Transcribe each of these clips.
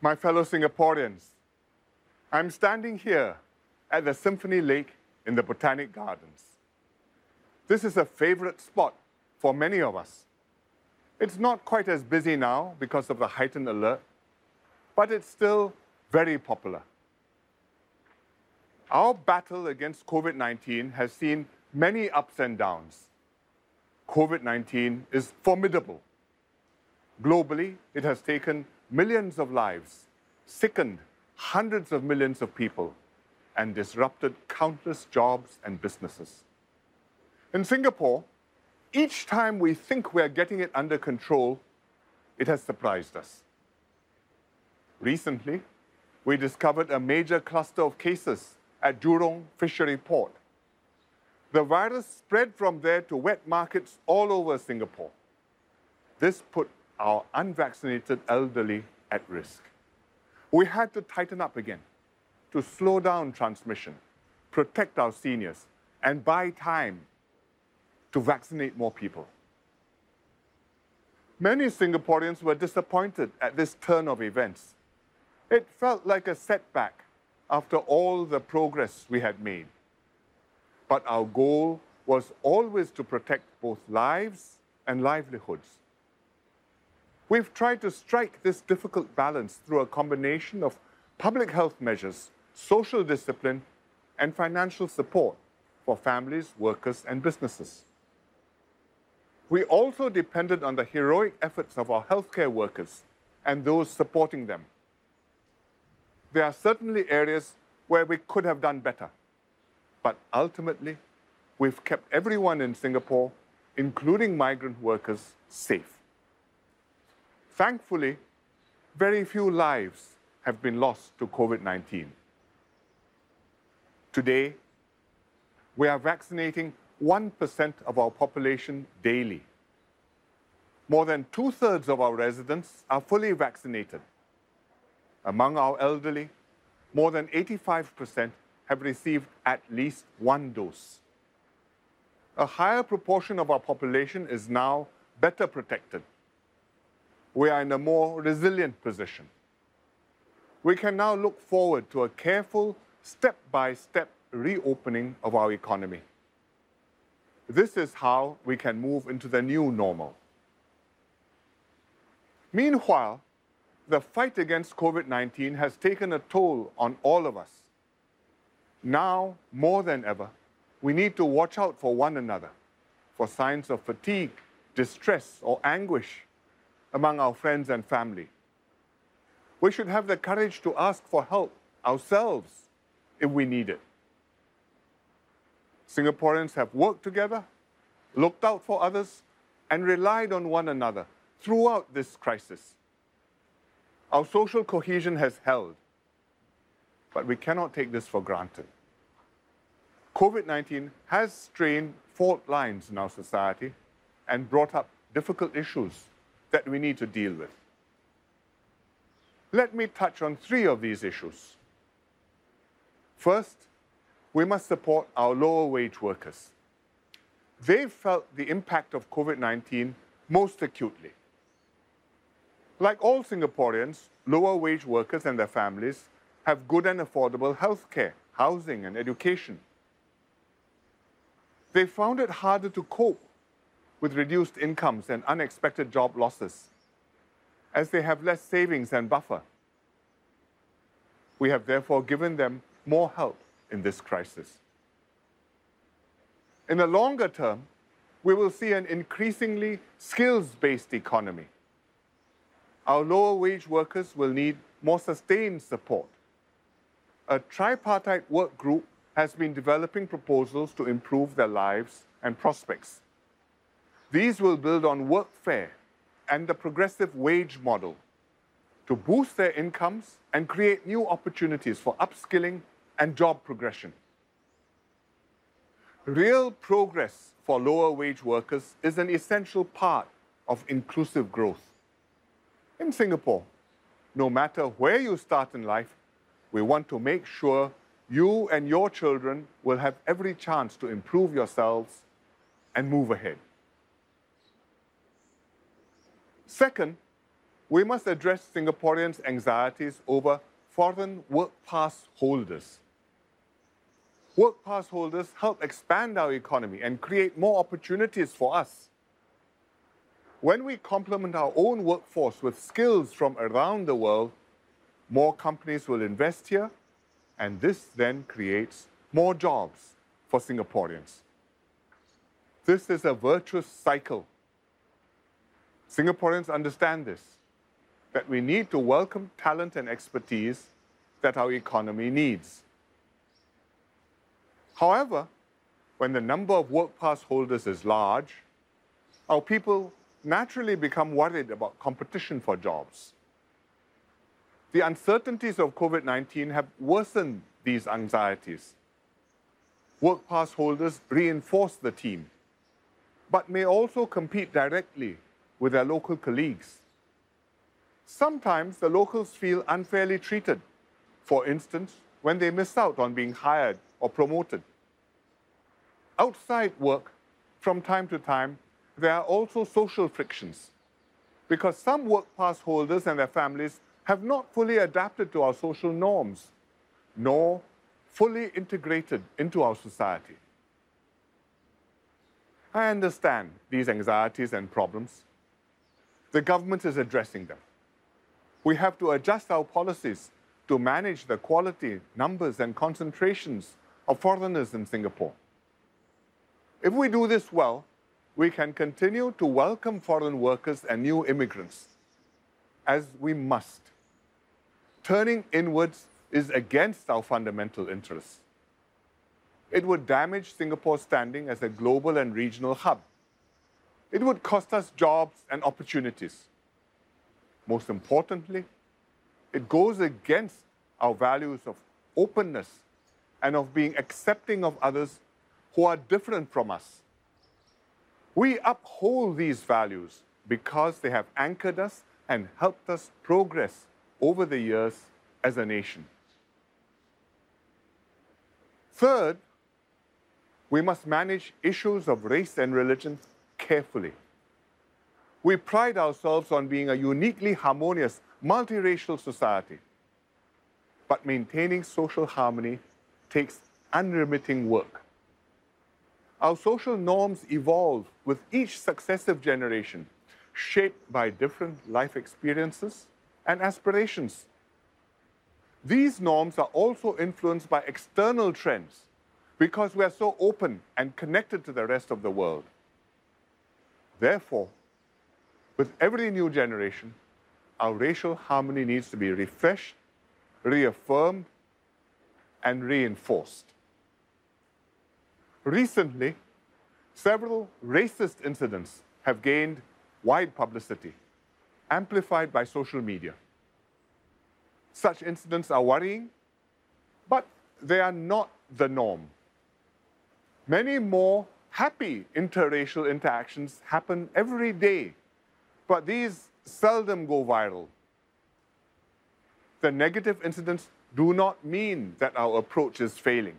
My fellow Singaporeans, I'm standing here at the Symphony Lake in the Botanic Gardens. This is a favorite spot for many of us. It's not quite as busy now because of the heightened alert, but it's still very popular. Our battle against COVID 19 has seen many ups and downs. COVID 19 is formidable. Globally, it has taken millions of lives, sickened hundreds of millions of people, and disrupted countless jobs and businesses. In Singapore, each time we think we're getting it under control, it has surprised us. Recently, we discovered a major cluster of cases at Jurong Fishery Port. The virus spread from there to wet markets all over Singapore. This put our unvaccinated elderly at risk. We had to tighten up again to slow down transmission, protect our seniors, and buy time to vaccinate more people. Many Singaporeans were disappointed at this turn of events. It felt like a setback after all the progress we had made. But our goal was always to protect both lives and livelihoods. We've tried to strike this difficult balance through a combination of public health measures, social discipline, and financial support for families, workers, and businesses. We also depended on the heroic efforts of our healthcare workers and those supporting them. There are certainly areas where we could have done better, but ultimately, we've kept everyone in Singapore, including migrant workers, safe. Thankfully, very few lives have been lost to COVID 19. Today, we are vaccinating 1% of our population daily. More than two thirds of our residents are fully vaccinated. Among our elderly, more than 85% have received at least one dose. A higher proportion of our population is now better protected we are in a more resilient position. We can now look forward to a careful, step by step reopening of our economy. This is how we can move into the new normal. Meanwhile, the fight against COVID 19 has taken a toll on all of us. Now, more than ever, we need to watch out for one another for signs of fatigue, distress, or anguish among our friends and family. We should have the courage to ask for help ourselves if we need it. Singaporeans have worked together, looked out for others, and relied on one another throughout this crisis. Our social cohesion has held, but we cannot take this for granted. COVID 19 has strained fault lines in our society and brought up difficult issues that we need to deal with. Let me touch on three of these issues. First, we must support our lower wage workers. They've felt the impact of COVID 19 most acutely. Like all Singaporeans, lower wage workers and their families have good and affordable health care, housing, and education. They found it harder to cope with reduced incomes and unexpected job losses, as they have less savings and buffer. We have therefore given them more help in this crisis. In the longer term, we will see an increasingly skills-based economy. Our lower wage workers will need more sustained support. A tripartite work group has been developing proposals to improve their lives and prospects. These will build on workfare and the progressive wage model to boost their incomes and create new opportunities for upskilling and job progression. Real progress for lower wage workers is an essential part of inclusive growth. In Singapore, no matter where you start in life, we want to make sure you and your children will have every chance to improve yourselves and move ahead. Second, we must address Singaporeans' anxieties over foreign work pass holders. Work pass holders help expand our economy and create more opportunities for us. When we complement our own workforce with skills from around the world, more companies will invest here, and this then creates more jobs for Singaporeans. This is a virtuous cycle. Singaporeans understand this, that we need to welcome talent and expertise that our economy needs. However, when the number of work pass holders is large, our people naturally become worried about competition for jobs. The uncertainties of COVID 19 have worsened these anxieties. Work pass holders reinforce the team, but may also compete directly with their local colleagues. Sometimes the locals feel unfairly treated, for instance, when they miss out on being hired or promoted. Outside work, from time to time, there are also social frictions because some work pass holders and their families have not fully adapted to our social norms, nor fully integrated into our society. I understand these anxieties and problems. The government is addressing them. We have to adjust our policies to manage the quality, numbers, and concentrations of foreigners in Singapore. If we do this well, we can continue to welcome foreign workers and new immigrants, as we must. Turning inwards is against our fundamental interests. It would damage Singapore's standing as a global and regional hub. It would cost us jobs and opportunities. Most importantly, it goes against our values of openness and of being accepting of others who are different from us. We uphold these values because they have anchored us and helped us progress over the years as a nation. Third, we must manage issues of race and religion carefully. We pride ourselves on being a uniquely harmonious, multiracial society. But maintaining social harmony takes unremitting work. Our social norms evolve with each successive generation, shaped by different life experiences and aspirations. These norms are also influenced by external trends because we are so open and connected to the rest of the world. Therefore, with every new generation, our racial harmony needs to be refreshed, reaffirmed, and reinforced. Recently, several racist incidents have gained wide publicity, amplified by social media. Such incidents are worrying, but they are not the norm. Many more happy interracial interactions happen every day, but these seldom go viral. The negative incidents do not mean that our approach is failing.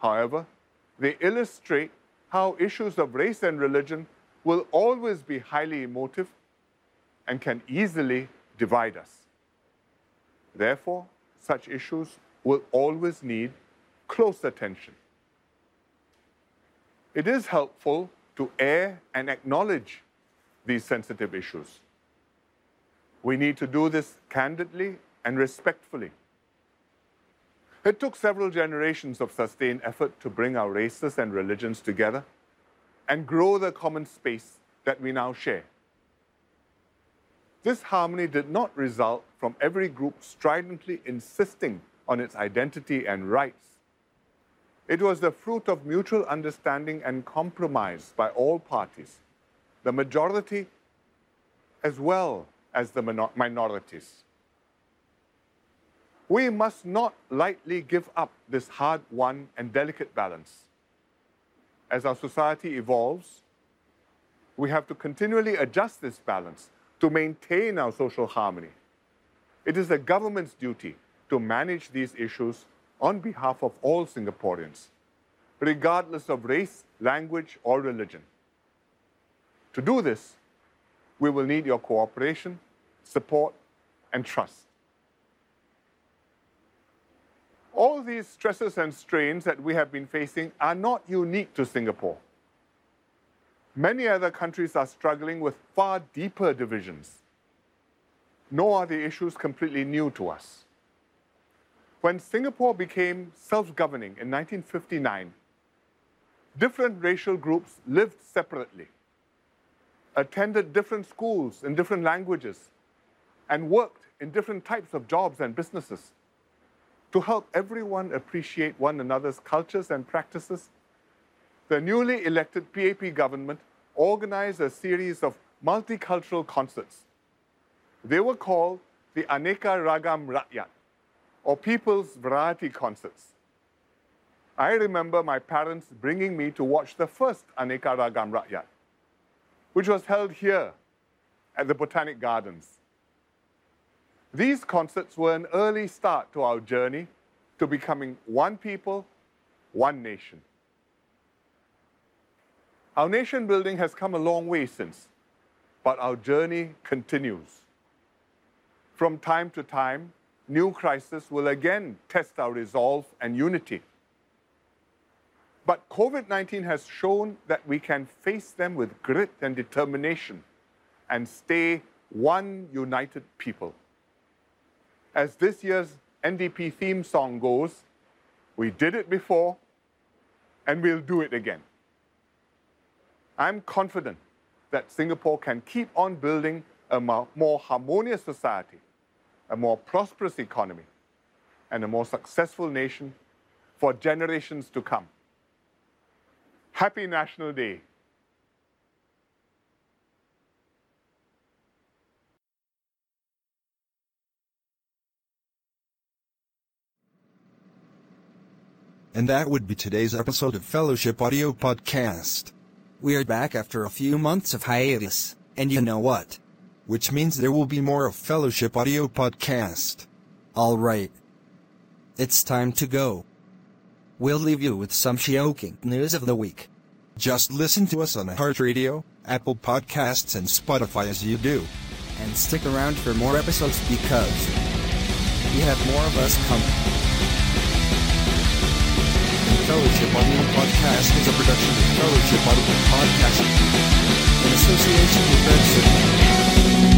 However, they illustrate how issues of race and religion will always be highly emotive and can easily divide us. Therefore, such issues will always need close attention. It is helpful to air and acknowledge these sensitive issues. We need to do this candidly and respectfully. It took several generations of sustained effort to bring our races and religions together and grow the common space that we now share. This harmony did not result from every group stridently insisting on its identity and rights. It was the fruit of mutual understanding and compromise by all parties, the majority as well as the minorities. We must not lightly give up this hard won and delicate balance. As our society evolves, we have to continually adjust this balance to maintain our social harmony. It is the government's duty to manage these issues on behalf of all Singaporeans, regardless of race, language, or religion. To do this, we will need your cooperation, support, and trust. All these stresses and strains that we have been facing are not unique to Singapore. Many other countries are struggling with far deeper divisions. Nor are the issues completely new to us. When Singapore became self governing in 1959, different racial groups lived separately, attended different schools in different languages, and worked in different types of jobs and businesses. To help everyone appreciate one another's cultures and practices, the newly elected PAP government organized a series of multicultural concerts. They were called the Aneka Ragam Rakyat, or People's Variety Concerts. I remember my parents bringing me to watch the first Aneka Ragam Rakyat, which was held here at the Botanic Gardens. These concerts were an early start to our journey to becoming one people, one nation. Our nation building has come a long way since, but our journey continues. From time to time, new crisis will again test our resolve and unity. But COVID 19 has shown that we can face them with grit and determination and stay one united people as this year's NDP theme song goes, we did it before and we'll do it again. I'm confident that Singapore can keep on building a more harmonious society, a more prosperous economy, and a more successful nation for generations to come. Happy National Day And that would be today's episode of Fellowship Audio Podcast. We are back after a few months of hiatus, and you know what? Which means there will be more of Fellowship Audio Podcast. Alright. It's time to go. We'll leave you with some shocking news of the week. Just listen to us on Heart Radio, Apple Podcasts, and Spotify as you do. And stick around for more episodes because we have more of us coming. Fellowship Audio Podcast is a production of Fellowship Audio Podcast in association with Red City.